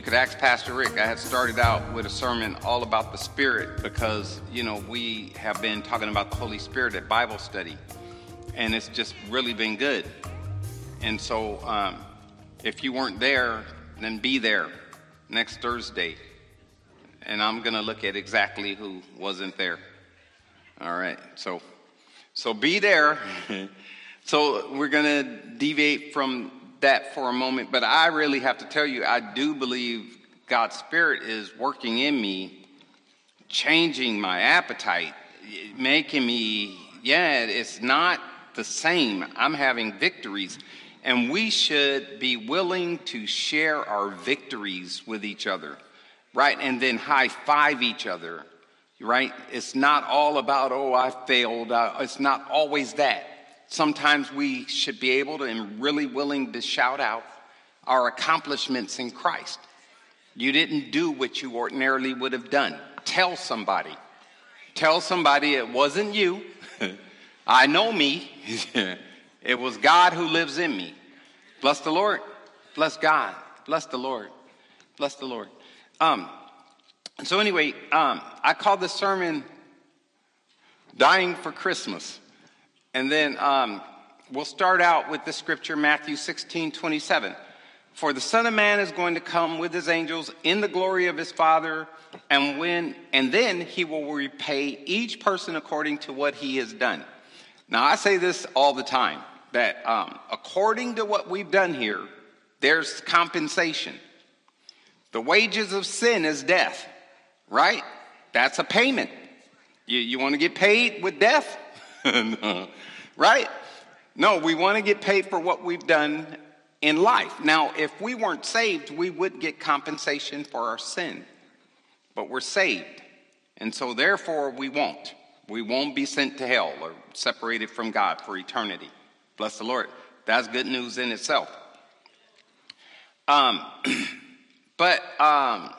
you could ask Pastor Rick. I had started out with a sermon all about the Spirit because, you know, we have been talking about the Holy Spirit at Bible study, and it's just really been good. And so, um, if you weren't there, then be there next Thursday. And I'm going to look at exactly who wasn't there. All right. So, so be there. so we're going to deviate from that for a moment, but I really have to tell you, I do believe God's Spirit is working in me, changing my appetite, making me, yeah, it's not the same. I'm having victories. And we should be willing to share our victories with each other, right? And then high five each other, right? It's not all about, oh, I failed. Uh, it's not always that. Sometimes we should be able to and really willing to shout out our accomplishments in Christ. You didn't do what you ordinarily would have done. Tell somebody. Tell somebody it wasn't you. I know me. it was God who lives in me. Bless the Lord. Bless God. Bless the Lord. Bless the Lord. Um, so anyway, um, I called this sermon "Dying for Christmas," and then um, we'll start out with the scripture Matthew 16, 27. For the Son of Man is going to come with his angels in the glory of his Father, and when and then he will repay each person according to what he has done. Now I say this all the time that um, according to what we've done here, there's compensation. The wages of sin is death, right? That's a payment. You, you want to get paid with death? no. Right? No, we want to get paid for what we've done in life. Now, if we weren't saved, we would get compensation for our sin. But we're saved. And so, therefore, we won't. We won't be sent to hell or separated from God for eternity. Bless the Lord. That's good news in itself. Um, but um,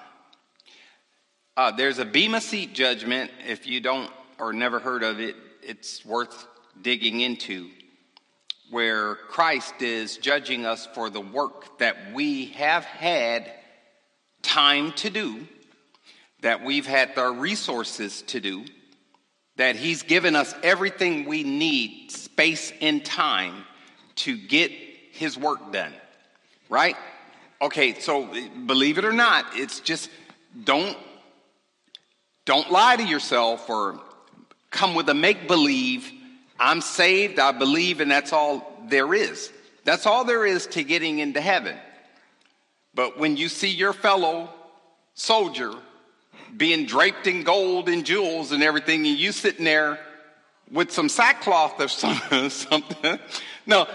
uh, there's a Bema seat judgment. If you don't or never heard of it, it's worth digging into, where Christ is judging us for the work that we have had time to do, that we've had the resources to do, that He's given us everything we need, space and time, to get His work done. Right? Okay, so believe it or not, it's just don't don't lie to yourself or come with a make believe. I'm saved, I believe, and that's all there is. That's all there is to getting into heaven. But when you see your fellow soldier being draped in gold and jewels and everything, and you sitting there with some sackcloth or something. No,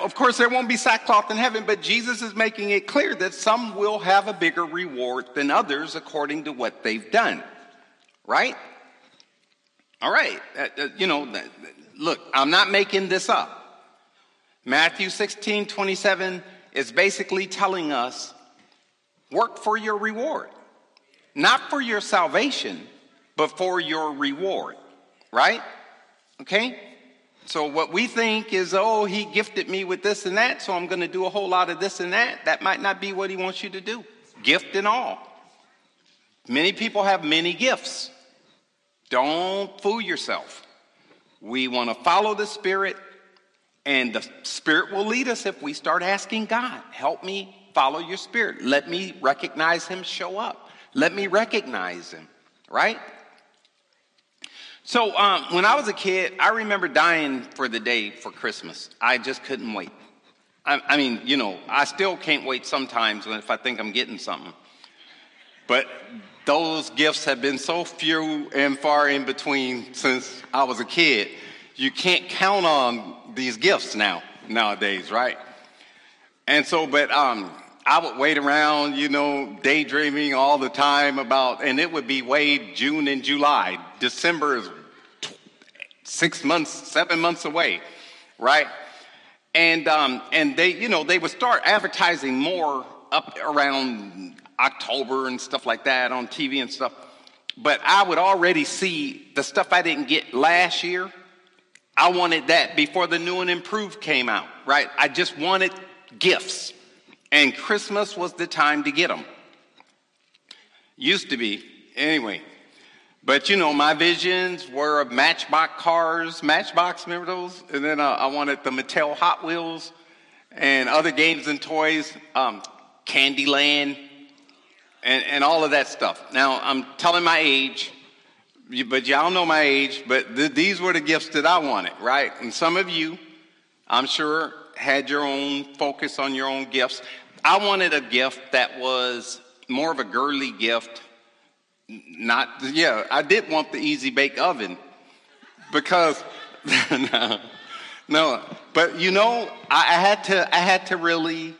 of course, there won't be sackcloth in heaven, but Jesus is making it clear that some will have a bigger reward than others according to what they've done. Right? All right. Uh, you know, look, I'm not making this up. Matthew 16, 27 is basically telling us work for your reward. Not for your salvation, but for your reward. Right? Okay? So what we think is, oh, he gifted me with this and that, so I'm going to do a whole lot of this and that. That might not be what he wants you to do. Gift and all. Many people have many gifts. Don't fool yourself. We want to follow the Spirit, and the Spirit will lead us if we start asking God, help me follow your Spirit. Let me recognize Him show up. Let me recognize Him, right? So um, when I was a kid, I remember dying for the day for Christmas. I just couldn't wait. I, I mean, you know, I still can't wait sometimes if I think I'm getting something. But those gifts have been so few and far in between since I was a kid. You can't count on these gifts now nowadays, right? And so, but um, I would wait around, you know, daydreaming all the time about, and it would be way June and July. December is six months, seven months away, right? And um, and they, you know, they would start advertising more up around October and stuff like that on TV and stuff. But I would already see the stuff I didn't get last year. I wanted that before the new and improved came out, right? I just wanted gifts. And Christmas was the time to get them. Used to be, anyway. But you know, my visions were of Matchbox cars, Matchbox, remember those? And then uh, I wanted the Mattel Hot Wheels and other games and toys, um, Candyland, and, and all of that stuff. Now, I'm telling my age, but y'all know my age, but th- these were the gifts that I wanted, right? And some of you, I'm sure, had your own focus on your own gifts. I wanted a gift that was more of a girly gift. Not, yeah, I did want the easy bake oven because, no, no, but you know, I, I had to, I had to really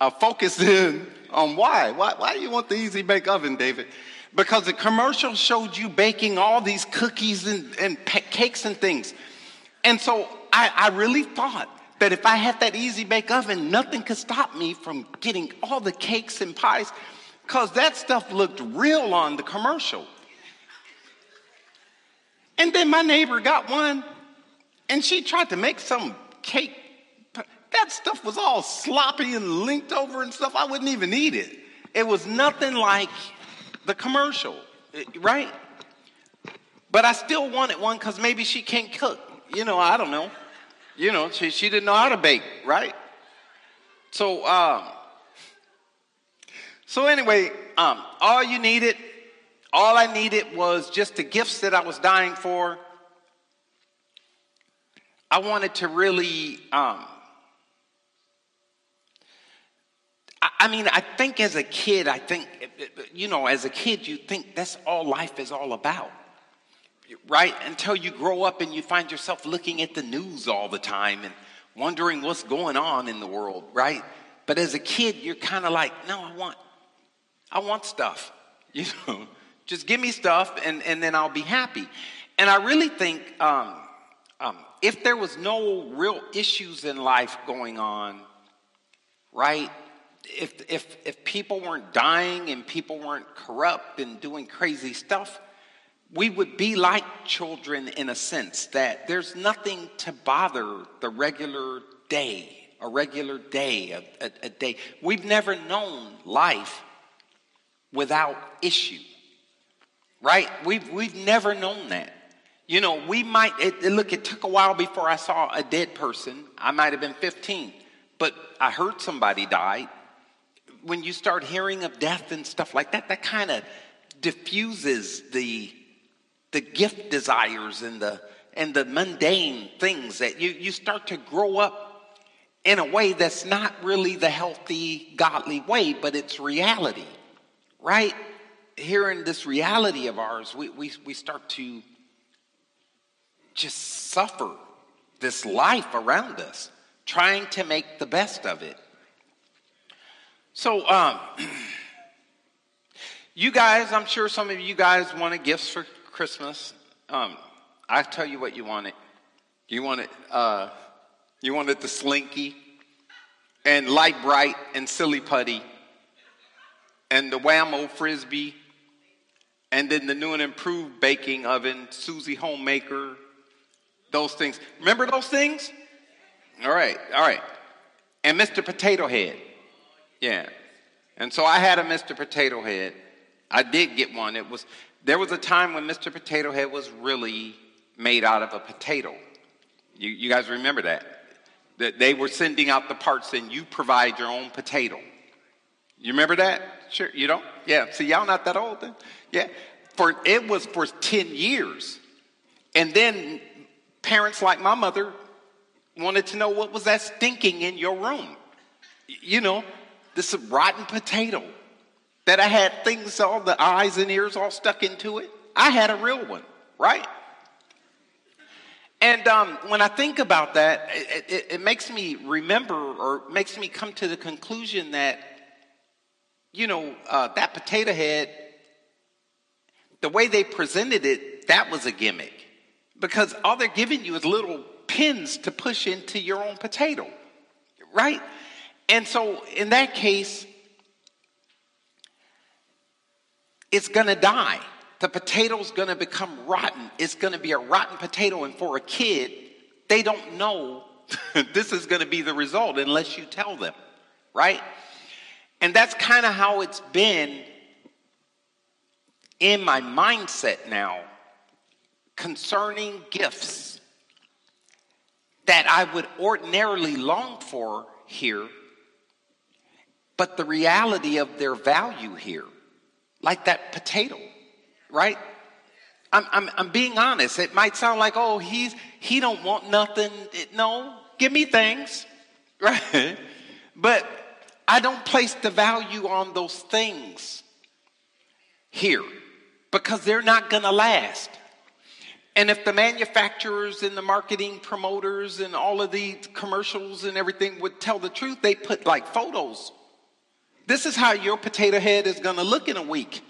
uh, focus in on why. Why, why do you want the easy bake oven, David? Because the commercial showed you baking all these cookies and, and cakes and things. And so I, I really thought that if I had that easy bake oven, nothing could stop me from getting all the cakes and pies because that stuff looked real on the commercial. And then my neighbor got one and she tried to make some cake. That stuff was all sloppy and linked over and stuff. I wouldn't even eat it. It was nothing like the commercial, right? But I still wanted one because maybe she can't cook. You know, I don't know. You know, she, she didn't know how to bake, right? So, um, so anyway, um, all you needed, all I needed was just the gifts that I was dying for. I wanted to really, um, I, mean, I think as a kid, I think, you know, as a kid, you think that's all life is all about right? Until you grow up and you find yourself looking at the news all the time and wondering what's going on in the world, right? But as a kid, you're kind of like, no, I want, I want stuff. You know, just give me stuff and, and then I'll be happy. And I really think um, um, if there was no real issues in life going on, right? If, if, if people weren't dying and people weren't corrupt and doing crazy stuff, we would be like children in a sense that there's nothing to bother the regular day, a regular day, a, a, a, day. We've never known life without issue, right? We've, we've never known that. You know, we might, it, look, it took a while before I saw a dead person. I might have been 15, but I heard somebody died. When you start hearing of death and stuff like that, that kind of diffuses the the gift desires and the and the mundane things that you, you start to grow up in a way that's not really the healthy, godly way, but it's reality, right? Here in this reality of ours, we, we, we start to just suffer this life around us, trying to make the best of it. So, um, you guys, I'm sure some of you guys wanted gifts for Christmas, um, I tell you what you wanted. You wanted, uh, you wanted the slinky and Lite-Brite and silly putty and the Wham-O frisbee and then the new and improved baking oven, Susie homemaker, those things. Remember those things? All right, all right. And Mr. Potato Head. Yeah. And so I had a Mr. Potato Head. I did get one. It was there was a time when Mr. Potato Head was really made out of a potato. You, you guys remember that? That they were sending out the parts and you provide your own potato. You remember that? Sure, you don't? Yeah, see, y'all not that old then? Yeah. For it was for 10 years. And then parents like my mother wanted to know what was that stinking in your room. You know, this rotten potato that I had things all the eyes and ears all stuck into it. I had a real one, right? And um, when I think about that, it, it, it, makes me remember or makes me come to the conclusion that, you know, uh, that potato head, the way they presented it, that was a gimmick. Because all they're giving you is little pins to push into your own potato, right? And so in that case, it's going to die. The potato's going to become rotten. It's going to be a rotten potato. And for a kid, they don't know this is going to be the result unless you tell them, right? And that's kind of how it's been in my mindset now concerning gifts that I would ordinarily long for here, but the reality of their value here, like that potato, right? I'm, I'm, I'm being honest. It might sound like, oh, he's, he don't want nothing. It, no, give me things, right? But I don't place the value on those things here because they're not going to last. And if the manufacturers and the marketing promoters and all of the commercials and everything would tell the truth, they put like photos. This is how your potato head is going to look in a week.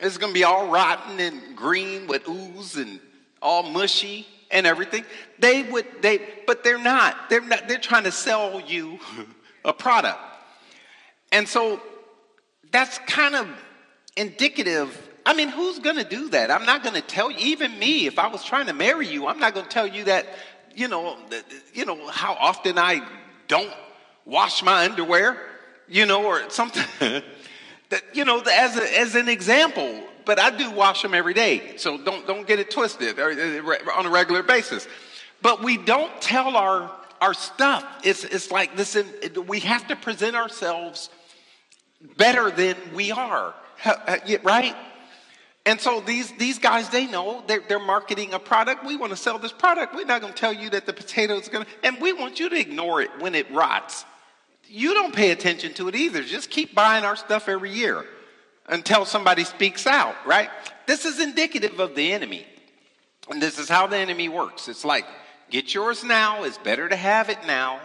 It's going to be all rotten and green with ooze and all mushy and everything. They would they but they're not. They're not they're trying to sell you a product. And so that's kind of indicative. I mean, who's going to do that? I'm not going to tell you even me if I was trying to marry you, I'm not going to tell you that, you know, you know how often I don't wash my underwear, you know, or something that you know as a, as an example but I do wash them every day. So don't, don't get it twisted uh, on a regular basis. But we don't tell our, our stuff. It's, it's like this, we have to present ourselves better than we are, uh, right? And so these, these guys, they know they're, they're marketing a product. We want to sell this product. We're not going to tell you that the potato is going to, and we want you to ignore it when it rots. You don't pay attention to it either. Just keep buying our stuff every year until somebody speaks out, right? This is indicative of the enemy. And this is how the enemy works. It's like, get yours now. It's better to have it now.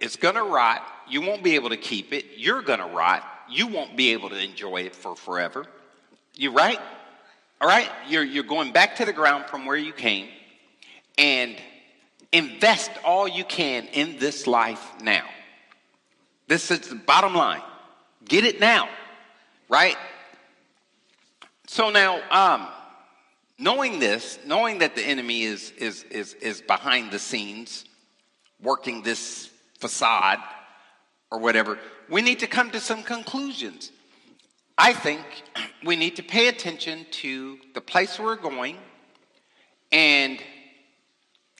It's going to rot. You won't be able to keep it. You're going to rot. You won't be able to enjoy it for forever. You right? All right? You're, you're going back to the ground from where you came and invest all you can in this life now. This is the bottom line. Get it now right? So now, um, knowing this, knowing that the enemy is, is, is, is behind the scenes, working this facade or whatever, we need to come to some conclusions. I think we need to pay attention to the place we're going and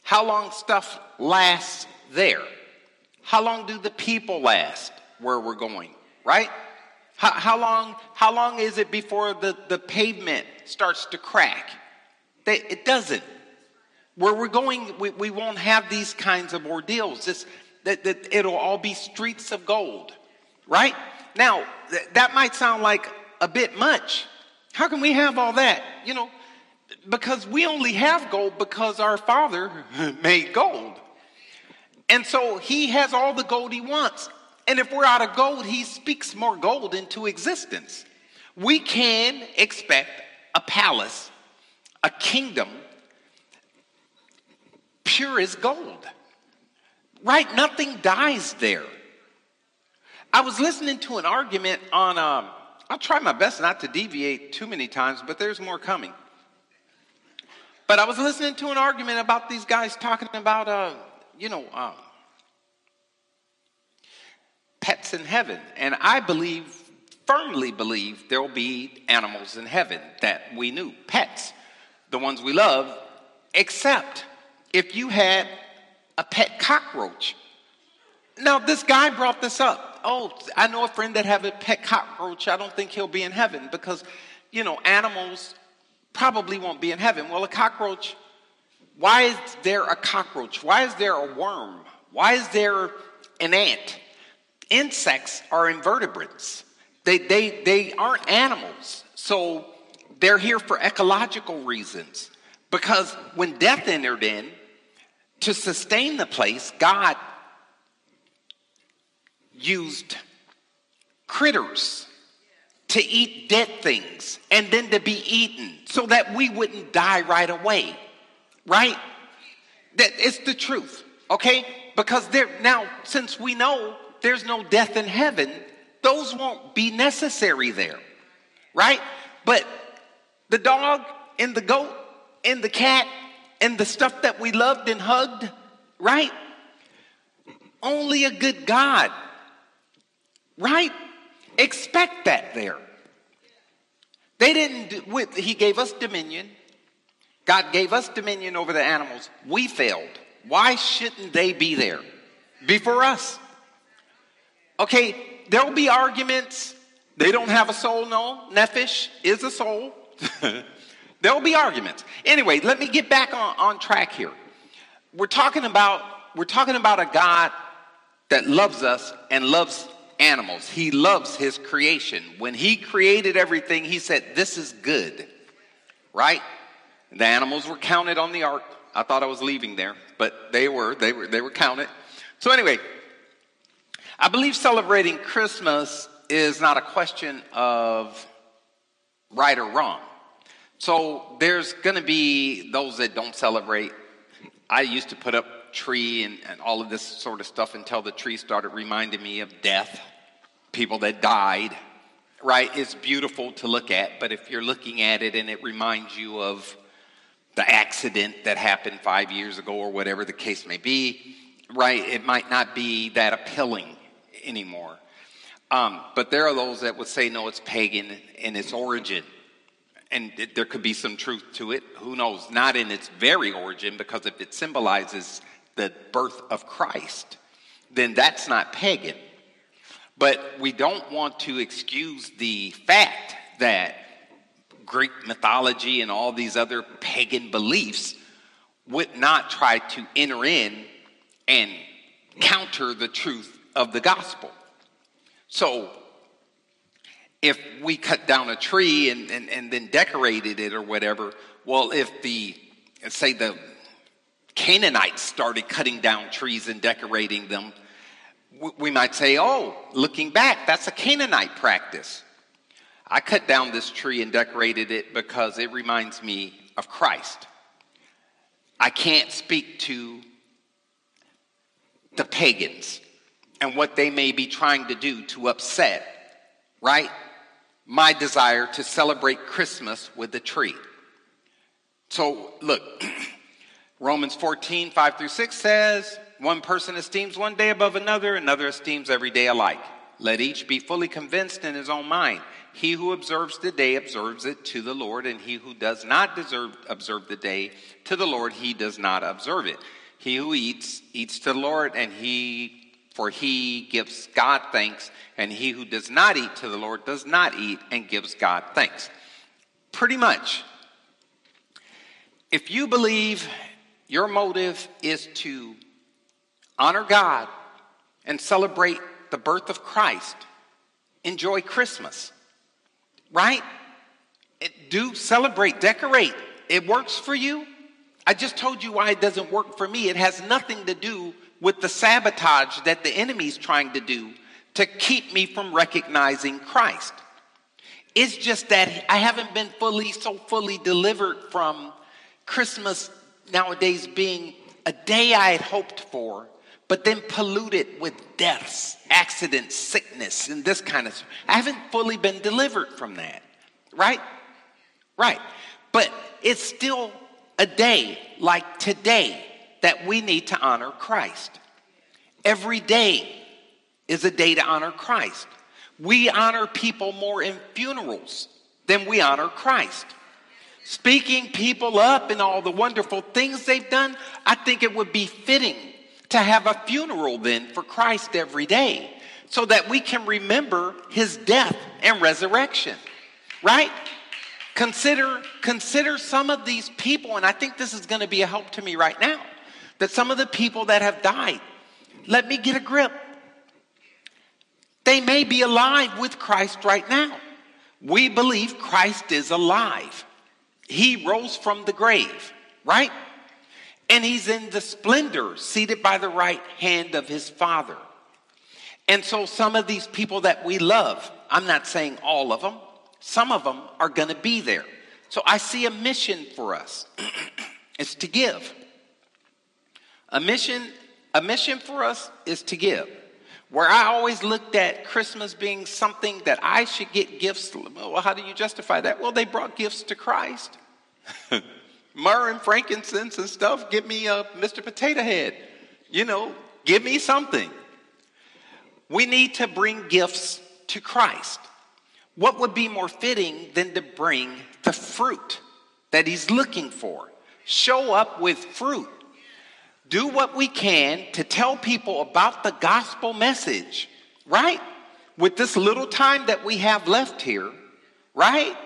how long stuff lasts there. How long do the people last where we're going, right? How, how, long, how long is it before the, the pavement starts to crack? They, it doesn't. Where we're going, we, we won't have these kinds of ordeals. It's, that, that it'll all be streets of gold, right? Now, th- that might sound like a bit much. How can we have all that? You know, because we only have gold because our Father made gold. And so he has all the gold he wants. And if we're out of gold, he speaks more gold into existence. We can expect a palace, a kingdom, pure as gold. Right? Nothing dies there. I was listening to an argument on, um, I'll try my best not to deviate too many times, but there's more coming. But I was listening to an argument about these guys talking about, uh, you know, uh, pets in heaven. And I believe, firmly believe, there will be animals in heaven that we knew, pets, the ones we love, except if you had a pet cockroach. Now, this guy brought this up. Oh, I know a friend that have a pet cockroach. I don't think he'll be in heaven because, you know, animals probably won't be in heaven. Well, a cockroach, why is there a cockroach? Why is there a worm? Why is there an ant? insects are invertebrates. They, they, they aren't animals. So they're here for ecological reasons. Because when death entered in, to sustain the place, God used critters to eat dead things and then to be eaten so that we wouldn't die right away. Right? That it's the truth. Okay? Because there now since we know there's no death in heaven, those won't be necessary there, right? But the dog and the goat and the cat and the stuff that we loved and hugged, right? Only a good God, right? Expect that there. They didn't, do, he gave us dominion. God gave us dominion over the animals. We failed. Why shouldn't they be there before us? Okay, there'll be arguments. They don't have a soul, no. Nephesh is a soul. there'll be arguments. Anyway, let me get back on, on track here. We're talking about we're talking about a God that loves us and loves animals. He loves his creation. When he created everything, he said, This is good. Right? The animals were counted on the ark. I thought I was leaving there, but they were. They were, they were counted. So, anyway, I believe celebrating Christmas is not a question of right or wrong. So, there's going to be those that don't celebrate. I used to put up tree and, and all of this sort of stuff until the tree started reminding me of death, people that died, right? It's beautiful to look at, but if you're looking at it and it reminds you of the accident that happened five years ago or whatever the case may be, right, it might not be that appealing anymore. Um, but there are those that would say, no, it's pagan in its origin and it, there could be some truth to it. Who knows? Not in its very origin, because if it symbolizes the birth of Christ, then that's not pagan. But we don't want to excuse the fact that Greek mythology and all these other pagan beliefs would not try to enter in and counter the truth of the gospel. So, if we cut down a tree and, and, and then decorated it or whatever, well, if the, say, the Canaanites started cutting down trees and decorating them, we might say, oh, looking back, that's a Canaanite practice. I cut down this tree and decorated it because it reminds me of Christ. I can't speak to the pagans and what they may be trying to do to upset, right? My desire to celebrate Christmas with the tree. So, look, Romans 14, 5 through 6 says, One person esteems one day above another, another esteems every day alike. Let each be fully convinced in his own mind. He who observes the day observes it to the Lord, and he who does not deserve, observe the day to the Lord, he does not observe it. He who eats, eats to the Lord, and he for he gives God thanks, and he who does not eat to the Lord does not eat and gives God thanks. Pretty much. If you believe your motive is to honor God and celebrate the birth of Christ. Enjoy Christmas, right? It, do celebrate, decorate. It works for you. I just told you why it doesn't work for me. It has nothing to do with the sabotage that the enemy's trying to do to keep me from recognizing Christ. It's just that I haven't been fully, so fully delivered from Christmas nowadays being a day I had hoped for, but then polluted with deaths, accidents, sickness, and this kind of stuff. I haven't fully been delivered from that, right? Right. But it's still a day like today that we need to honor Christ. Every day is a day to honor Christ. We honor people more in funerals than we honor Christ speaking people up and all the wonderful things they've done, I think it would be fitting to have a funeral then for Christ every day so that we can remember his death and resurrection. Right? Consider consider some of these people and I think this is going to be a help to me right now. That some of the people that have died, let me get a grip. They may be alive with Christ right now. We believe Christ is alive. He rose from the grave, right? And he's in the splendor, seated by the right hand of his Father. And so, some of these people that we love, I'm not saying all of them, some of them are going to be there. So, I see a mission for us it's to give. A mission, a mission for us is to give. Where I always looked at Christmas being something that I should get gifts. Well, how do you justify that? Well, they brought gifts to Christ. myrrh and frankincense and stuff. Give me a Mr. Potato Head. You know, give me something. We need to bring gifts to Christ. What would be more fitting than to bring the fruit that he's looking for? Show up with fruit. Do what we can to tell people about the gospel message, right? With this little time that we have left here, right?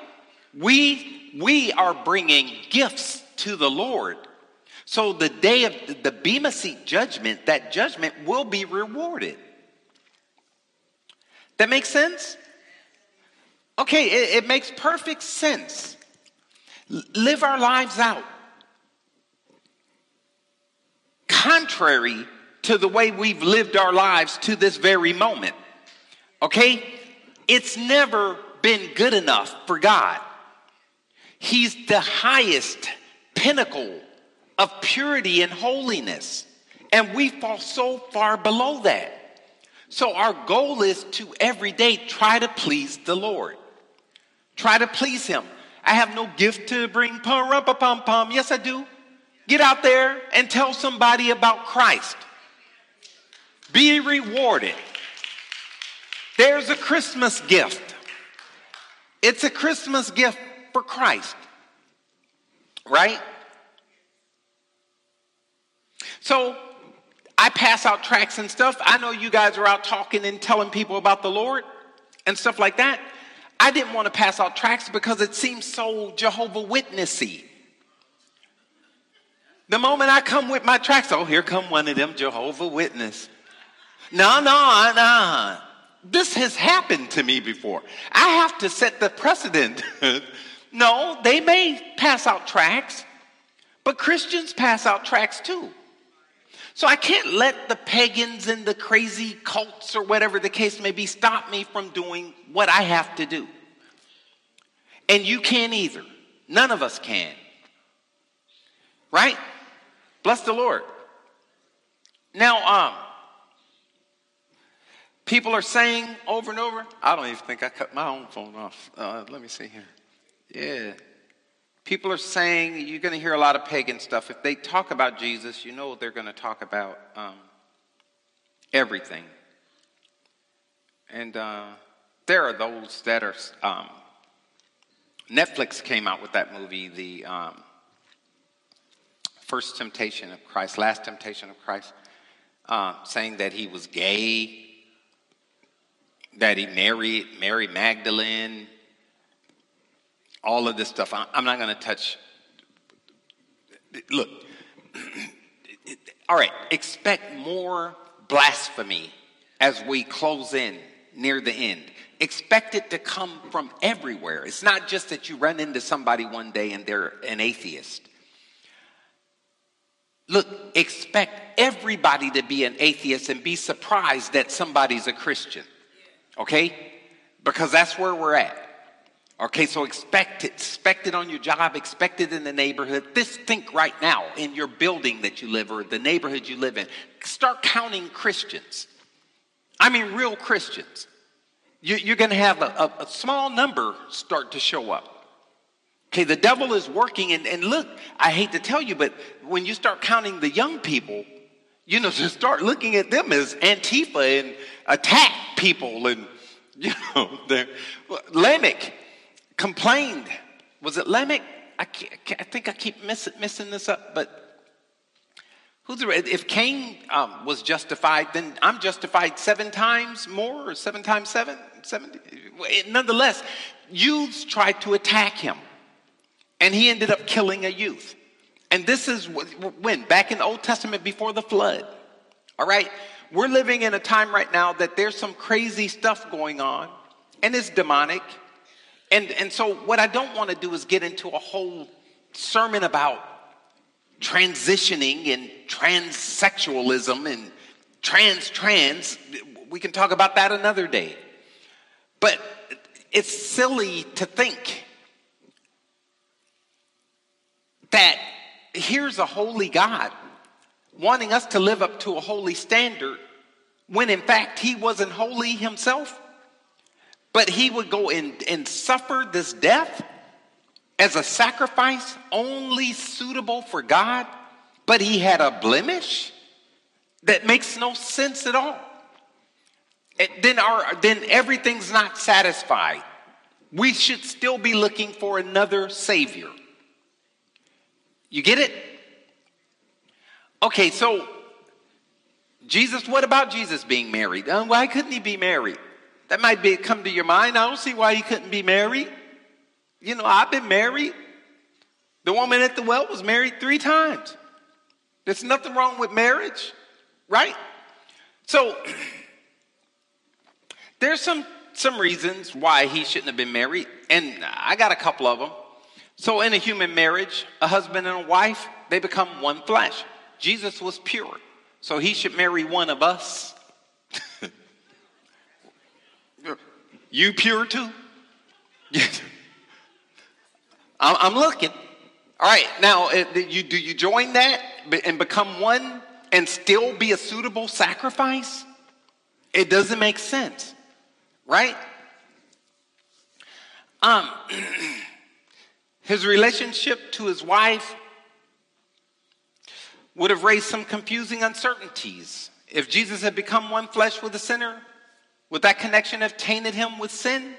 We, we are bringing gifts to the Lord. So the day of the Bema Seat judgment, that judgment will be rewarded. That makes sense? Okay, it, it makes perfect sense. L- live our lives out. Contrary to the way we've lived our lives to this very moment. Okay? It's never been good enough for God. He's the highest pinnacle of purity and holiness. And we fall so far below that. So our goal is to every day try to please the Lord. Try to please Him. I have no gift to bring pum pum pum. Yes, I do. Get out there and tell somebody about Christ. Be rewarded. There's a Christmas gift. It's a Christmas gift for Christ. Right? So I pass out tracts and stuff. I know you guys are out talking and telling people about the Lord and stuff like that. I didn't want to pass out tracts because it seems so Jehovah Witnessy. The moment I come with my tracts, oh, here come one of them Jehovah Witness. No, no, no. This has happened to me before. I have to set the precedent. no, they may pass out tracts, but Christians pass out tracts too. So I can't let the pagans and the crazy cults or whatever the case may be stop me from doing what I have to do. And you can't either. None of us can. Right? Bless the Lord. Now, um, people are saying over and over, I don't even think I cut my own phone off. Uh, let me see here. Yeah. People are saying you're going to hear a lot of pagan stuff. If they talk about Jesus, you know they're going to talk about um, everything. And uh, there are those that are. Um, Netflix came out with that movie, the um, First Temptation of Christ, Last Temptation of Christ, uh, saying that he was gay, that he married Mary Magdalene, all of this stuff. I'm not going to touch. Look, all right, expect more blasphemy as we close in near the end. Expect it to come from everywhere. It's not just that you run into somebody one day and they're an atheist. Look, expect everybody to be an atheist and be surprised that somebody's a Christian. Okay? Because that's where we're at. Okay, so expect it. Expect it on your job. Expect it in the neighborhood. This think right now in your building that you live or the neighborhood you live in. Start counting Christians. I mean, real Christians. You, are going to have a, a, a, small number start to show up. Okay, the devil is working, and, and look, I hate to tell you, but when you start counting the young people, you know, to start looking at them as Antifa and attack people and, you know, Lamech complained. Was it Lamech? I, I think I keep miss, missing this up, but who's if Cain um, was justified, then I'm justified seven times more, or seven times seven, seven. Nonetheless, youths tried to attack him, and he ended up killing a youth. And this is when back in the Old Testament before the flood. All right, we're living in a time right now that there's some crazy stuff going on, and it's demonic and, and so, what I don't want to do is get into a whole sermon about transitioning and transsexualism and trans trans. We can talk about that another day. But it's silly to think that here's a holy God wanting us to live up to a holy standard when in fact he wasn't holy himself. But he would go and, and suffer this death as a sacrifice only suitable for God, but he had a blemish? That makes no sense at all. Then, our, then everything's not satisfied. We should still be looking for another Savior. You get it? Okay, so Jesus, what about Jesus being married? Uh, why couldn't he be married? That might be come to your mind. I don't see why he couldn't be married. You know, I've been married. The woman at the well was married three times. There's nothing wrong with marriage, right? So there's some some reasons why he shouldn't have been married, and I got a couple of them. So in a human marriage, a husband and a wife, they become one flesh. Jesus was pure, so he should marry one of us. You pure too? I'm looking. All right, now you, do you join that and become one and still be a suitable sacrifice? It doesn't make sense, right? Um, his relationship to his wife would have raised some confusing uncertainties. If Jesus had become one flesh with a sinner, would that connection have tainted him with sin?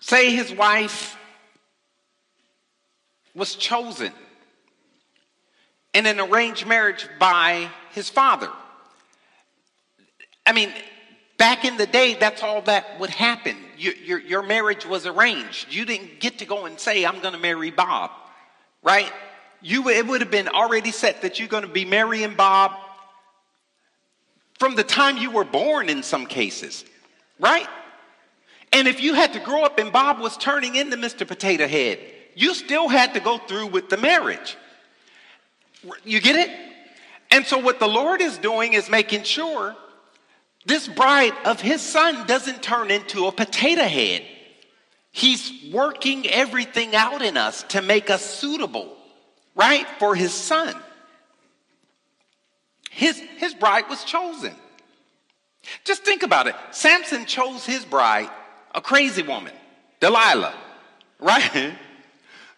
Say his wife was chosen in an arranged marriage by his father. I mean, back in the day, that's all that would happen. Your, your, your marriage was arranged. You didn't get to go and say, I'm going to marry Bob, right? You, it would have been already set that you're going to be marrying Bob from the time you were born in some cases, right? And if you had to grow up and Bob was turning into Mr. Potato Head, you still had to go through with the marriage. You get it? And so, what the Lord is doing is making sure this bride of his son doesn't turn into a potato head. He's working everything out in us to make us suitable, right, for his son. His, his bride was chosen. Just think about it. Samson chose his bride, a crazy woman, Delilah, right?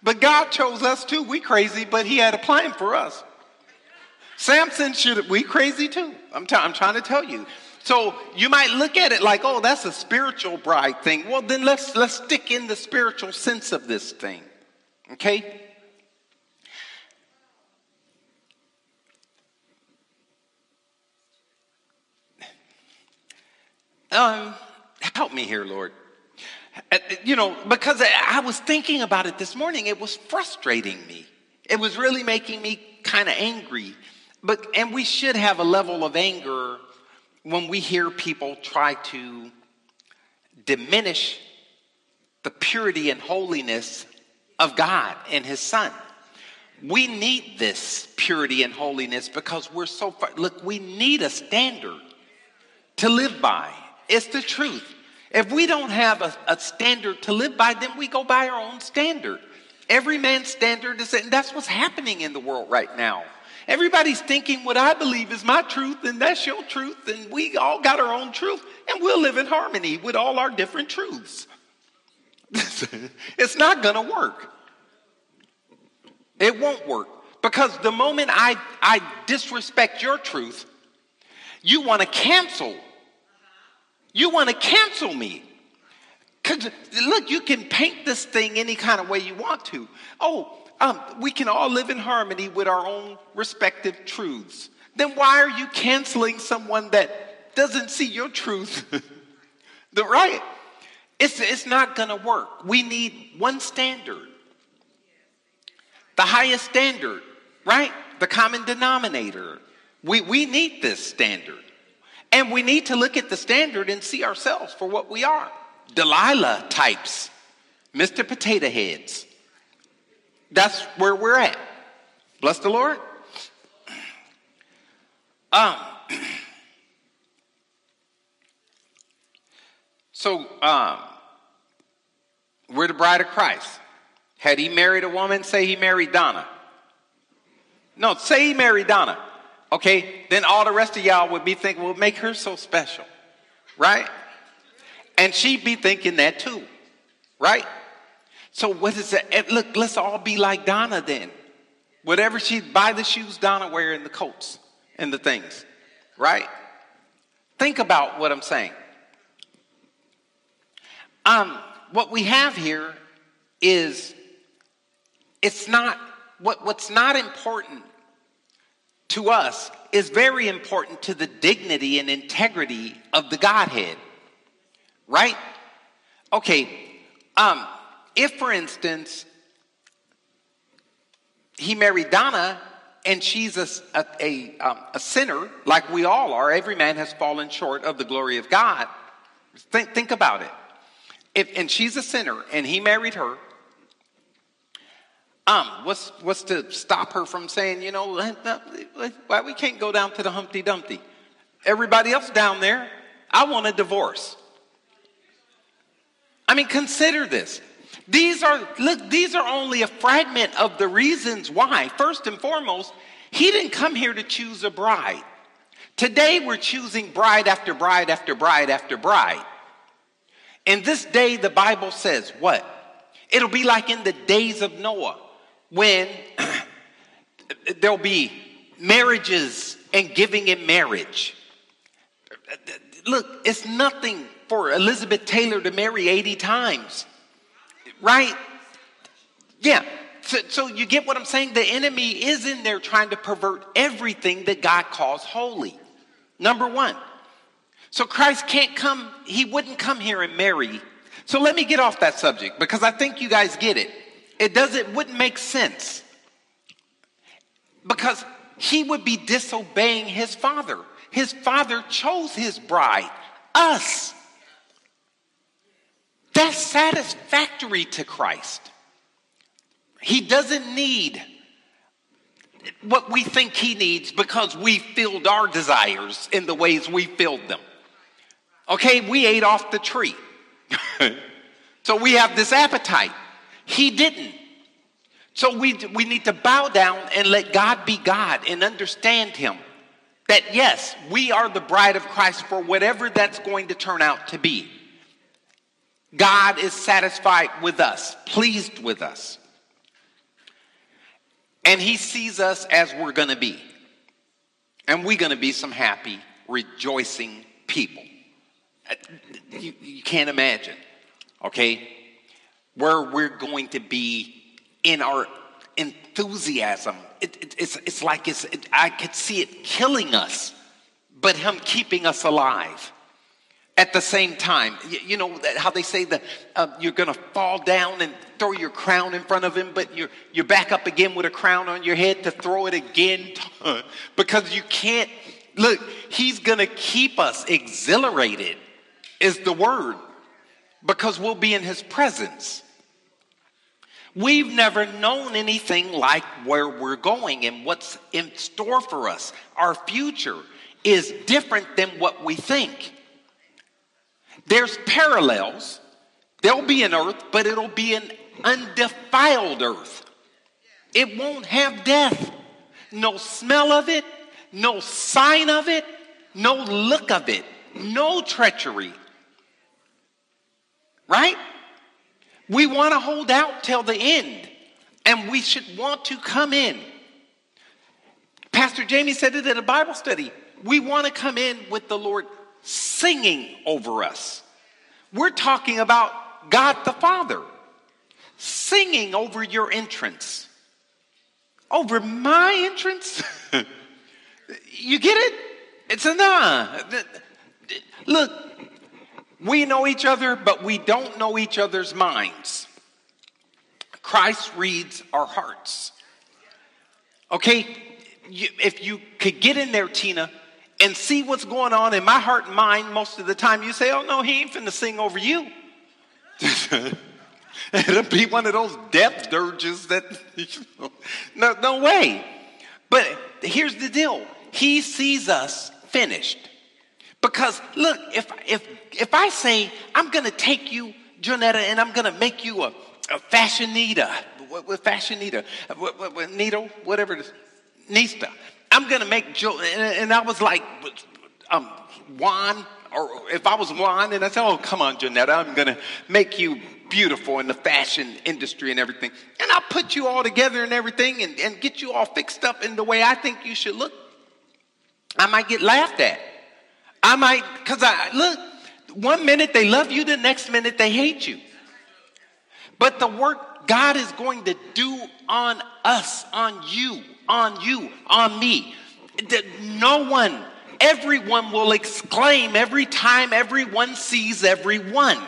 But God chose us too. We crazy, but he had a plan for us. Samson should, we crazy too. I'm, t- I'm trying to tell you. So you might look at it like, oh, that's a spiritual bride thing. Well, then let's, let's stick in the spiritual sense of this thing. Okay? Um, help me here, Lord. Uh, you know, because I was thinking about it this morning, it was frustrating me. It was really making me kind of angry. But and we should have a level of anger when we hear people try to diminish the purity and holiness of God and his son. We need this purity and holiness because we're so far. Look, we need a standard to live by. It's the truth. If we don't have a, a standard to live by, then we go by our own standard. Every man's standard is, and that's what's happening in the world right now. Everybody's thinking what I believe is my truth, and that's your truth, and we all got our own truth, and we'll live in harmony with all our different truths. it's not going to work. It won't work. Because the moment I, I disrespect your truth, you want to cancel you want to cancel me. Because look, you can paint this thing any kind of way you want to. Oh, um, we can all live in harmony with our own respective truths. Then why are you canceling someone that doesn't see your truth? the right? It's, it's not going to work. We need one standard. The highest standard, right? The common denominator. We, we need this standard. And we need to look at the standard and see ourselves for what we are Delilah types, Mr. Potato Heads. That's where we're at. Bless the Lord. Um, so, um, we're the bride of Christ. Had he married a woman, say he married Donna. No, say he married Donna. Okay, then all the rest of y'all would be thinking, well, make her so special, right? And she'd be thinking that too, right? So what is that? Look, let's all be like Donna then. Whatever she buy the shoes Donna wear and the coats and the things, right? Think about what I'm saying. Um, what we have here is it's not what, what's not important to us is very important to the dignity and integrity of the Godhead. Right? Okay. Um, if, for instance, he married Donna and she's a, a, a, um, a, sinner, like we all are, every man has fallen short of the glory of God. Think, think about it. If, and she's a sinner and he married her, um, what's, what's to stop her from saying, you know, why we can't go down to the Humpty Dumpty? Everybody else down there, I want a divorce. I mean, consider this. These are, look, these are only a fragment of the reasons why. First and foremost, he didn't come here to choose a bride. Today we're choosing bride after bride after bride after bride. In this day, the Bible says what? It'll be like in the days of Noah when there'll be marriages and giving in marriage. Look, it's nothing for Elizabeth Taylor to marry 80 times, right? Yeah. So, so, you get what I'm saying? The enemy is in there trying to pervert everything that God calls holy. Number one. So Christ can't come, he wouldn't come here and marry. So let me get off that subject because I think you guys get it. It doesn't wouldn't make sense. Because he would be disobeying his father. His father chose his bride, us. That's satisfactory to Christ. He doesn't need what we think he needs because we filled our desires in the ways we filled them. Okay, we ate off the tree. so we have this appetite. He didn't. So we, we need to bow down and let God be God and understand Him. That yes, we are the bride of Christ for whatever that's going to turn out to be. God is satisfied with us, pleased with us. And He sees us as we're going to be. And we're going to be some happy, rejoicing people. Uh, you, you can't imagine, okay, where we're going to be in our enthusiasm. It, it, it's, it's like it's, it, I could see it killing us, but Him keeping us alive at the same time. You, know how they say that uh, you're going to fall down and throw your crown in front of Him, but you're, you're back up again with a crown on your head to throw it again because you can't. Look, He's going to keep us exhilarated, is the word, because we'll be in His presence. We've never known anything like where we're going and what's in store for us. Our future is different than what we think. There's parallels. There'll be an earth, but it'll be an undefiled earth. It won't have death. No smell of it, no sign of it, no look of it, no treachery. Right? We want to hold out till the end, and we should want to come in. Pastor Jamie said it at a Bible study. We want to come in with the Lord singing over us. We're talking about God the Father singing over your entrance. Over my entrance? you get it? It's a nah. Look, we know each other, but we don't know each other's minds. Christ reads our hearts. Okay, you, if you could get in there, Tina, and see what's going on in my heart and mind most of the time, you say, Oh, no, he ain't finna sing over you. It'll be one of those death dirges that, no, no way. But here's the deal He sees us finished. Because look, if if if I say I'm gonna take you, Jonetta, and I'm gonna make you a, a fashionita, what, what fashionita, what, what, what, needle, whatever it is, Nista. I'm gonna make Jo, and, and I was like, um, Juan, or if I was Juan, and I said, oh come on, Jonetta, I'm gonna make you beautiful in the fashion industry and everything. And I'll put you all together and everything and, and get you all fixed up in the way I think you should look. I might get laughed at. I might, because I, look, one minute they love you, the next minute they hate you. But the work God is going to do on us, on you, on you, on me, that no one, everyone will exclaim every time everyone sees everyone.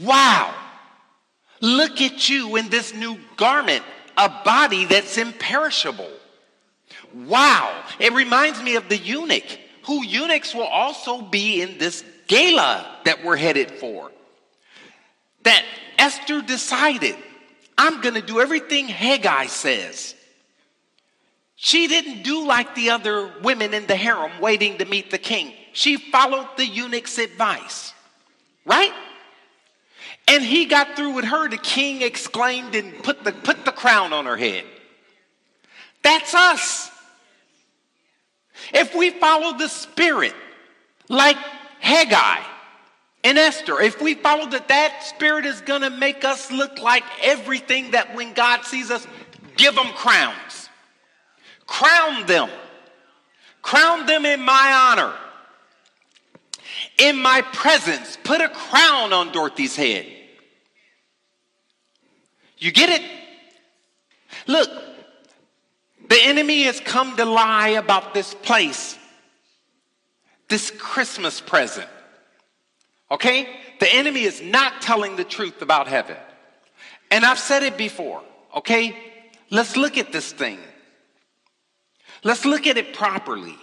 Wow, look at you in this new garment, a body that's imperishable. Wow, it reminds me of the eunuch, who eunuchs will also be in this gala that we're headed for. That Esther decided, I'm going to do everything Hegai says. She didn't do like the other women in the harem waiting to meet the king. She followed the eunuch's advice, right? And he got through with her. The king exclaimed and put the, put the crown on her head. That's us. If we follow the spirit, like Hegai and Esther, if we follow that, that spirit is going to make us look like everything that when God sees us, give them crowns. Crown them. Crown them in my honor. In my presence, put a crown on Dorothy's head. You get it? Look, the enemy has come to lie about this place, this Christmas present. Okay? The enemy is not telling the truth about heaven. And I've said it before, okay? Let's look at this thing. Let's look at it properly.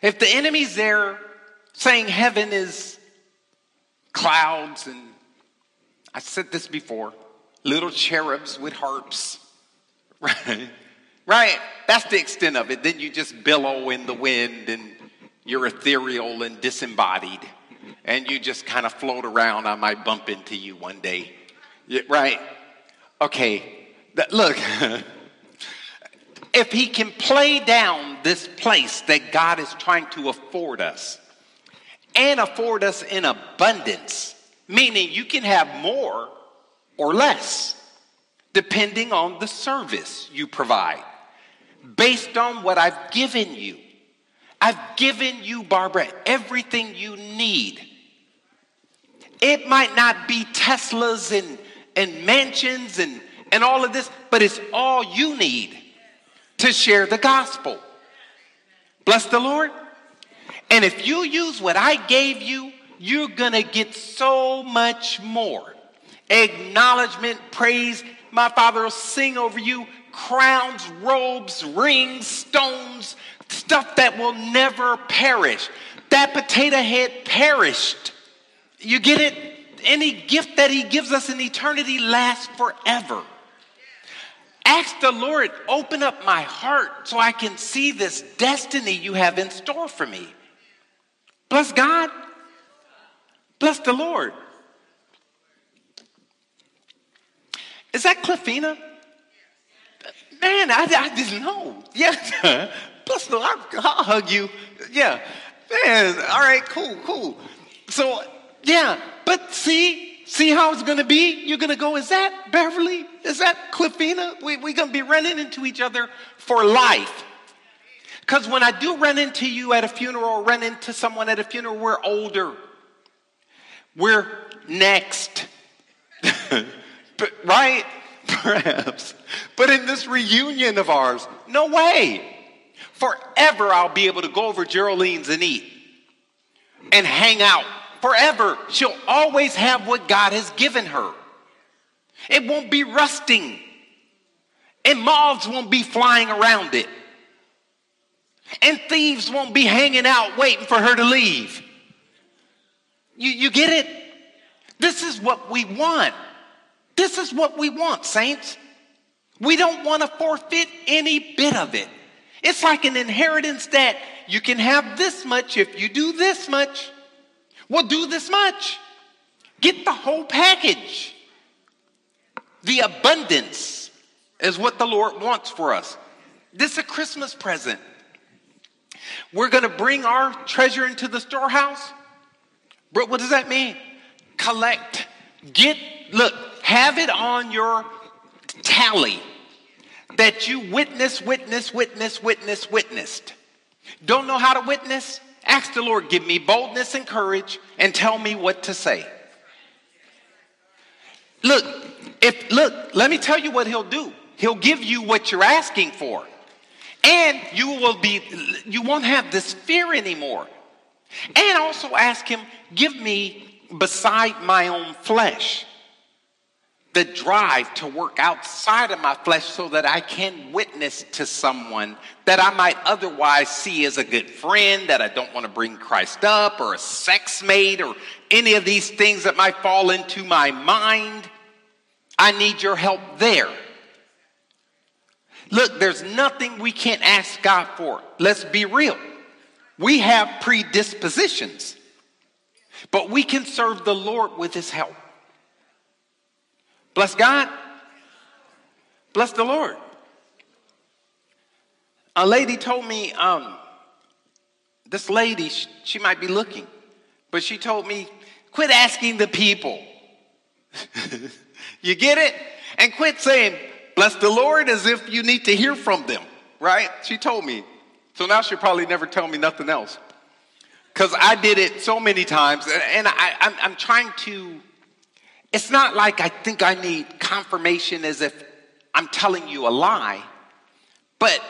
If the enemy's there saying heaven is clouds, and I said this before little cherubs with harps, right? Right? That's the extent of it. Then you just billow in the wind and you're ethereal and disembodied and you just kind of float around. I might bump into you one day. Right? Okay. Look, if he can play down this place that God is trying to afford us and afford us in abundance, meaning you can have more or less, depending on the service you provide based on what I've given you. I've given you, Barbara, everything you need. It might not be Teslas and, and mansions and, and all of this, but it's all you need to share the gospel. Bless the Lord. And if you use what I gave you, you're going to get so much more. Acknowledgement, praise. My Father will sing over you crowns, robes, rings, stones, stuff that will never perish. That potato head perished. You get it? Any gift that he gives us in eternity lasts forever. Ask the Lord, open up my heart so I can see this destiny you have in store for me. Bless God. Bless the Lord. Is that Cliffina? Man, I, I didn't know. Yeah. Plus, I'll, I'll hug you. Yeah. Man, all right, cool, cool. So, yeah, but see, see how it's going to be? You're going to go, is that Beverly? Is that Cliffina? We're we going to be running into each other for life. Because when I do run into you at a funeral or run into someone at a funeral, we're older. We're next. but, right? Perhaps. But in this reunion of ours, no way. Forever I'll be able to go over Geraldine's and eat and hang out. Forever. She'll always have what God has given her. It won't be rusting. And moths won't be flying around it. And thieves won't be hanging out waiting for her to leave. You, you get it? This is what we want. This is what we want, saints. We don't want to forfeit any bit of it. It's like an inheritance that you can have this much if you do this much. Well, do this much. Get the whole package. The abundance is what the Lord wants for us. This is a Christmas present. We're going to bring our treasure into the storehouse. But what does that mean? Collect Get, look, have it on your tally that you witness, witness, witness, witness, witnessed. Don't know how to witness? Ask the Lord, give me boldness and courage and tell me what to say. Look, if look, let me tell you what he'll do. He'll give you what you're asking for. And you will be you won't have this fear anymore. And also ask him, give me beside my own flesh the drive to work outside of my flesh so that I can witness to someone that I might otherwise see as a good friend, that I don't want to bring Christ up, or a sex mate, or any of these things that might fall into my mind. I need your help there. Look, there's nothing we can't ask God for. Let's be real. We have predispositions, but we can serve the Lord with His help. Bless God. Bless the Lord. A lady told me, um, this lady, she, might be looking, but she told me, quit asking the people. you get it? And quit saying, bless the Lord as if you need to hear from them, right? She told me. So now she'll probably never tell me nothing else. Because I did it so many times, and I, I'm trying to it's not like I think I need confirmation as if I'm telling you a lie, but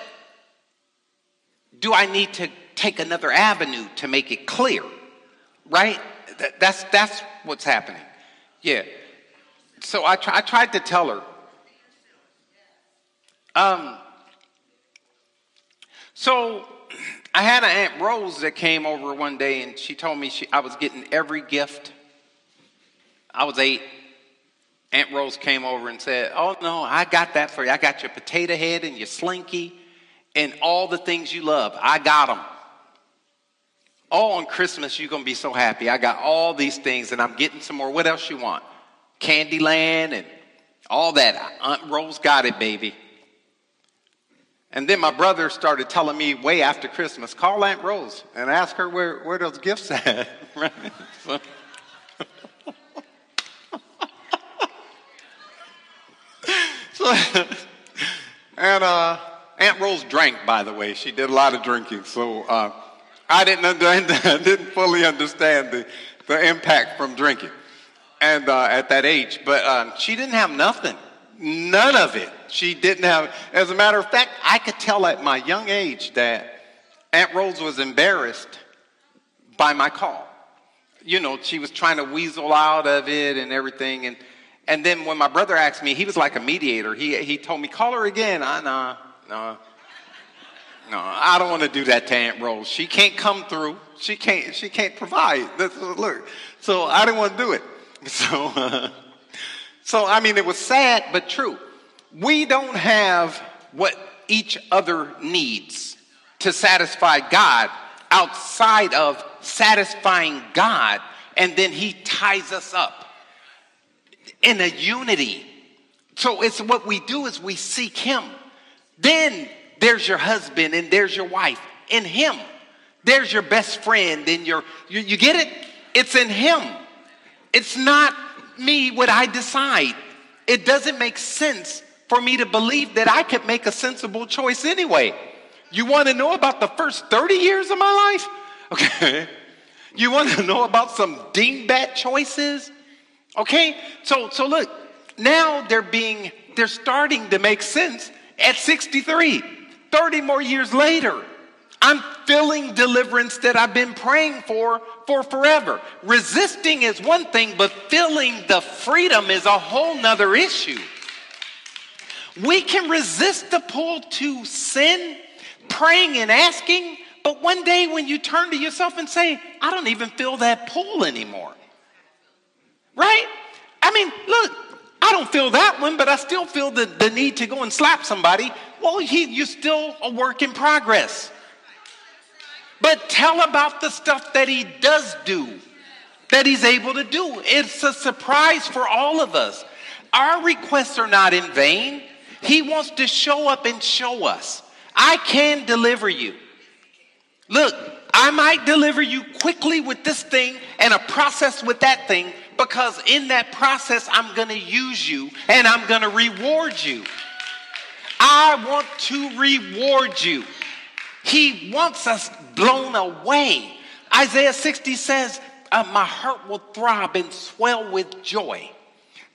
do I need to take another avenue to make it clear? Right? That's, that's what's happening. Yeah. So I, try, I tried to tell her. Um, so I had an Aunt Rose that came over one day and she told me she, I was getting every gift I was eight. Aunt Rose came over and said, Oh, no, I got that for you. I got your potato head and your slinky and all the things you love. I got them. Oh, on Christmas, you're going to be so happy. I got all these things and I'm getting some more. What else you want? Candyland and all that. Aunt Rose got it, baby. And then my brother started telling me way after Christmas, call Aunt Rose and ask her where, where those gifts at. right? So, and uh, Aunt Rose drank, by the way. She did a lot of drinking. So uh, I didn't, under, didn't fully understand the, the impact from drinking and uh, at that age. But uh, she didn't have nothing. None of it. She didn't have. As a matter of fact, I could tell at my young age that Aunt Rose was embarrassed by my call. You know, she was trying to weasel out of it and everything. And and then when my brother asked me, he was like a mediator. He, he told me, call her again. I, no, no, no, I don't want to do that to Aunt Rose. She can't come through. She can't, she can't provide. Look. So I didn't want to do it. So, uh, so I mean, it was sad, but true. We don't have what each other needs to satisfy God outside of satisfying God, and then He ties us up in a unity. So it's what we do is we seek him. Then there's your husband and there's your wife in him. There's your best friend and your you, you get it? It's in him. It's not me what I decide. It doesn't make sense for me to believe that I could make a sensible choice anyway. You want to know about the first 30 years of my life? Okay. You want to know about some dingbat choices? Okay? So so look, now they're being they're starting to make sense at 63. 30 more years later. I'm feeling deliverance that I've been praying for for forever. Resisting is one thing, but feeling the freedom is a whole nother issue. We can resist the pull to sin, praying and asking, but one day when you turn to yourself and say, I don't even feel that pull anymore. Right? I mean, look, I don't feel that one, but I still feel the, the need to go and slap somebody. Well, he, you're still a work in progress. But tell about the stuff that he does do, that he's able to do. It's a surprise for all of us. Our requests are not in vain. He wants to show up and show us. I can deliver you. Look, I might deliver you quickly with this thing and a process with that thing, because in that process, I'm going to use you and I'm going to reward you. I want to reward you. He wants us blown away. Isaiah 60 says, uh, My heart will throb and swell with joy.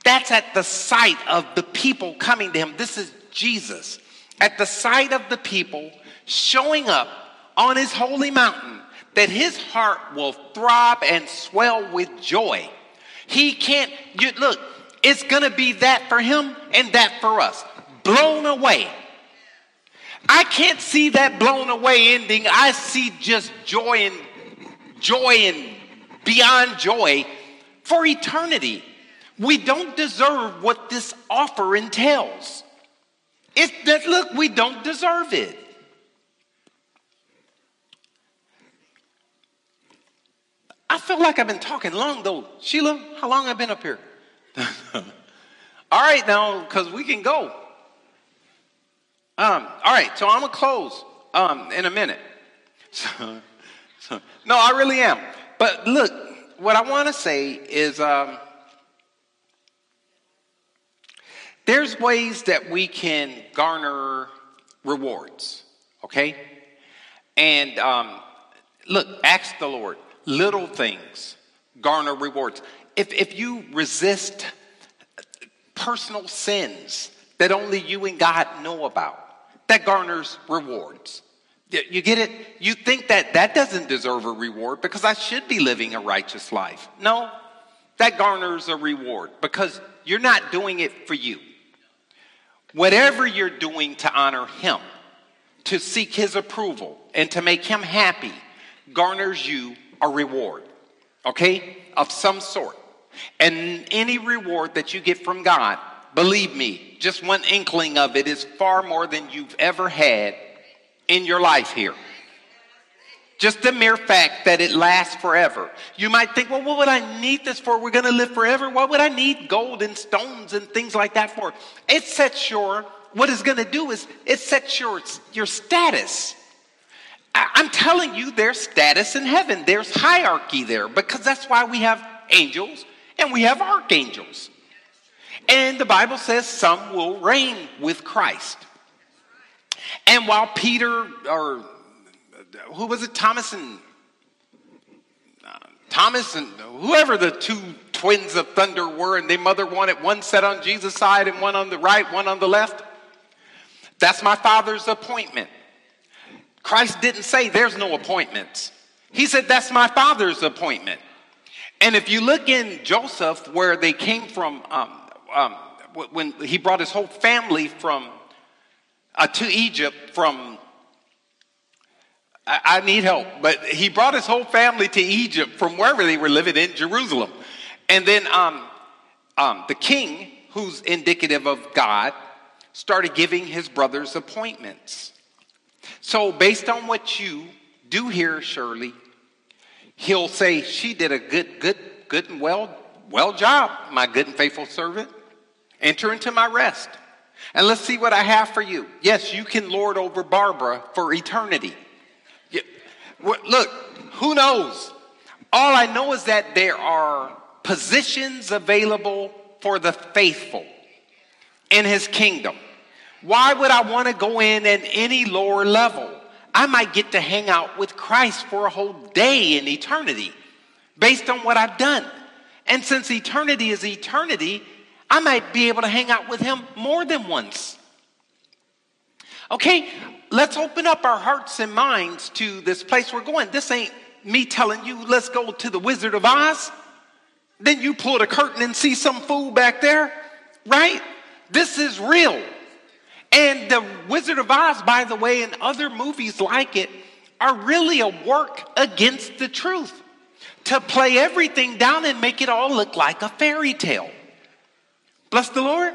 That's at the sight of the people coming to him. This is Jesus. At the sight of the people showing up on his holy mountain, that his heart will throb and swell with joy. He can't, you, look, it's going to be that for him and that for us. Blown away. I can't see that blown away ending. I see just joy and joy and beyond joy for eternity. We don't deserve what this offer entails. It's that, look, we don't deserve it. I feel like I've been talking long though. Sheila, how long have I been up here? all right, now, because we can go. Um, all right, so I'm to close um, in a minute. So, so, no, I really am. But look, what I want to say is um, there's ways that we can garner rewards, okay? And um, look, ask the Lord little things garner rewards. If, if you resist personal sins that only you and God know about, that garners rewards. You get it? You think that that doesn't deserve a reward because I should be living a righteous life. No, that garners a reward because you're not doing it for you. Whatever you're doing to honor Him, to seek His approval, and to make Him happy garners you a reward, okay, of some sort. And any reward that you get from God, believe me, just one inkling of it is far more than you've ever had in your life here. Just the mere fact that it lasts forever. You might think, well, what would I need this for? We're going to live forever. What would I need gold and stones and things like that for? It sets your, what it's going to do is it sets your, your status. I'm telling you, there's status in heaven. There's hierarchy there because that's why we have angels and we have archangels. And the Bible says some will reign with Christ. And while Peter, or who was it, Thomas and uh, Thomas and whoever the two twins of thunder were, and their mother wanted one set on Jesus' side and one on the right, one on the left. That's my father's appointment. Christ didn't say there's no appointments. He said that's my father's appointment. And if you look in Joseph, where they came from, um, um, when he brought his whole family from uh, to Egypt from. I, I need help, but he brought his whole family to Egypt from wherever they were living in Jerusalem, and then um, um, the king, who's indicative of God, started giving his brothers appointments. So, based on what you do here, Shirley, he'll say, She did a good, good, good and well, well job, my good and faithful servant. Enter into my rest. And let's see what I have for you. Yes, you can lord over Barbara for eternity. Look, who knows? All I know is that there are positions available for the faithful in his kingdom. Why would I want to go in at any lower level? I might get to hang out with Christ for a whole day in eternity based on what I've done. And since eternity is eternity, I might be able to hang out with him more than once. Okay, let's open up our hearts and minds to this place we're going. This ain't me telling you, let's go to the Wizard of Oz. Then you pull the curtain and see some fool back there, right? This is real. And the Wizard of Oz, by the way, and other movies like it, are really a work against the truth to play everything down and make it all look like a fairy tale. Bless the Lord.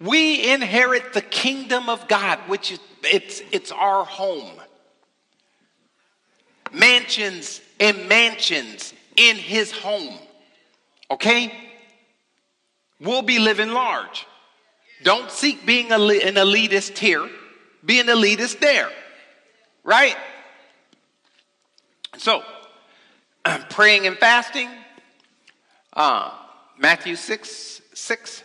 We inherit the kingdom of God, which is it's, it's our home. Mansions and mansions in his home. Okay? We'll be living large. Don't seek being an elitist here, be an elitist there. Right? So, praying and fasting, Uh, Matthew 6 6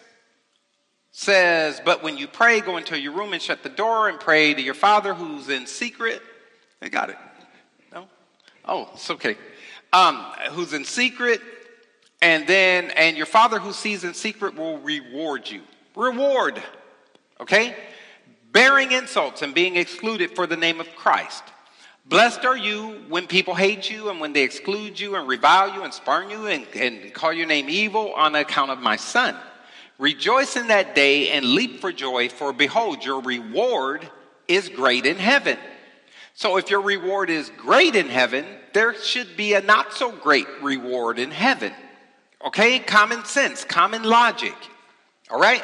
says, But when you pray, go into your room and shut the door and pray to your Father who's in secret. They got it. No? Oh, it's okay. Um, who's in secret, and then, and your Father who sees in secret will reward you. Reward. Okay? Bearing insults and being excluded for the name of Christ. Blessed are you when people hate you and when they exclude you and revile you and spurn you and, and call your name evil on account of my son. Rejoice in that day and leap for joy, for behold, your reward is great in heaven. So if your reward is great in heaven, there should be a not so great reward in heaven. Okay? Common sense, common logic. All right?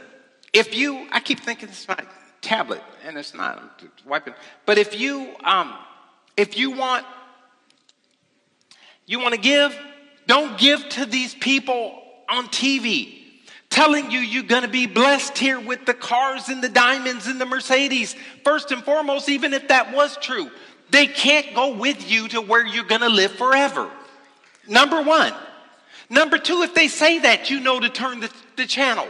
if you, I keep thinking it's my tablet, and it's not, I'm wiping. But if you, um, if you want, you want to give, don't give to these people on TV telling you you're going to be blessed here with the cars and the diamonds and the Mercedes. First and foremost, even if that was true, they can't go with you to where you're going to live forever. Number one. Number two, if they say that, you know to turn the, the channel.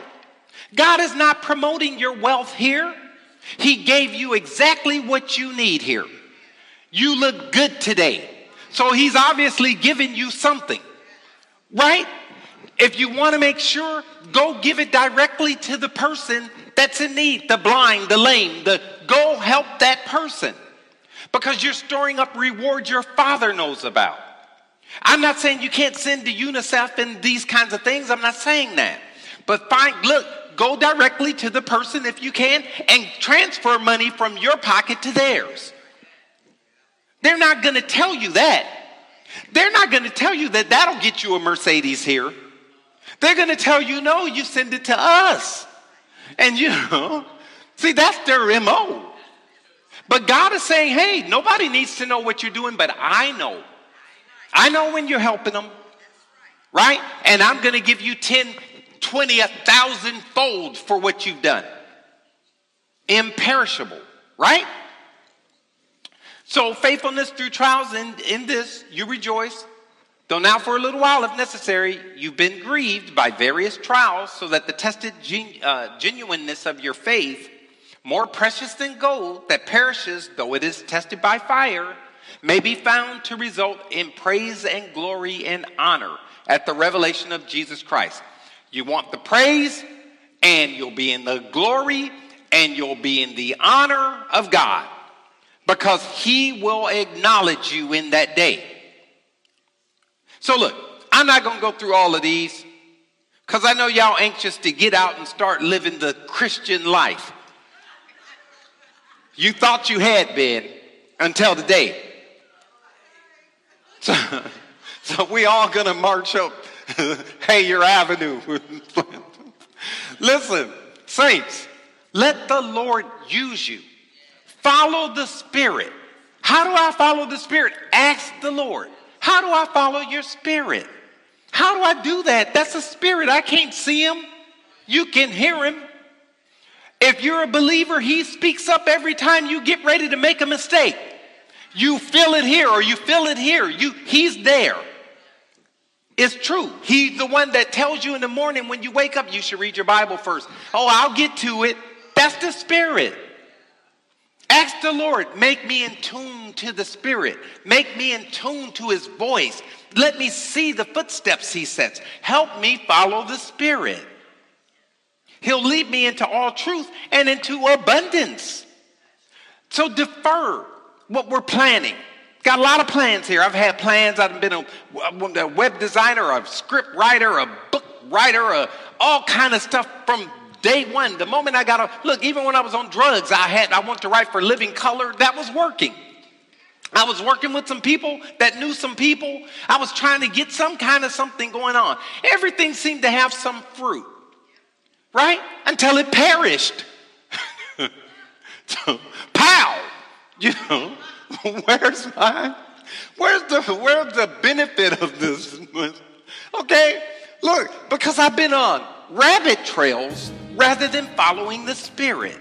God is not promoting your wealth here. He gave you exactly what you need here. You look good today. So he's obviously giving you something, right? If you want to make sure, go give it directly to the person that's in need the blind, the lame, the go help that person because you're storing up rewards your father knows about. I'm not saying you can't send to UNICEF and these kinds of things. I'm not saying that. But find, look, go directly to the person if you can and transfer money from your pocket to theirs. They're not going to tell you that. They're not going to tell you that that'll get you a Mercedes here. They're going to tell you, no, you send it to us. And you know, see, that's their MO. But God is saying, hey, nobody needs to know what you're doing, but I know. I know when you're helping them, right? And I'm going to give you 10, 20, a thousand fold for what you've done. Imperishable, right? So faithfulness through trials, and in this you rejoice. Though now for a little while, if necessary, you've been grieved by various trials, so that the tested gen- uh, genuineness of your faith, more precious than gold that perishes, though it is tested by fire, may be found to result in praise and glory and honor at the revelation of Jesus Christ. You want the praise, and you'll be in the glory, and you'll be in the honor of God because he will acknowledge you in that day. So, look, I'm not going to go through all of these because I know y'all anxious to get out and start living the Christian life. You thought you had been until today. So, so we all to march up Hayer Avenue. Listen, saints, let the Lord use you. Follow the Spirit. How do I follow the Spirit? Ask the Lord. How do I follow your Spirit? How do I do that? That's a Spirit. I can't see Him. You can hear Him. If you're a believer, He speaks up every time you get ready to make a mistake. You feel it here or you feel it here. You, he's there. It's true. He's the one that tells you in the morning when you wake up, you should read your Bible first. Oh, I'll get to it. That's the Spirit. Ask the Lord, make me in tune to the Spirit, make me in tune to His voice. Let me see the footsteps He sets. Help me follow the Spirit. He'll lead me into all truth and into abundance. So defer what we're planning. Got a lot of plans here. I've had plans. I've been a, a web designer, a script writer, a book writer, a, all kind of stuff from Day one, the moment I got a look, even when I was on drugs, I had I wanted to write for Living Color. That was working. I was working with some people that knew some people. I was trying to get some kind of something going on. Everything seemed to have some fruit, right? Until it perished. so, pow! You know, where's my, where's the, where's the benefit of this? Okay, look, because I've been on rabbit trails rather than following the Spirit.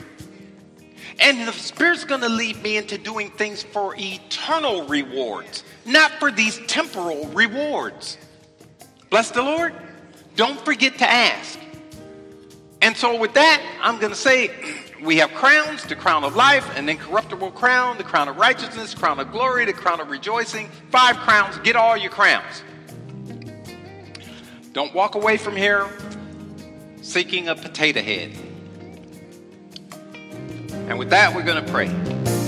And the Spirit's going to lead me into doing things for eternal rewards, not for these temporal rewards. Bless the Lord. Don't forget to ask. And so, with that, I'm going to say we have crowns the crown of life, and then corruptible crown, the crown of righteousness, crown of glory, the crown of rejoicing. Five crowns. Get all your crowns. Don't walk away from here seeking a potato head. And with that, we're going to pray.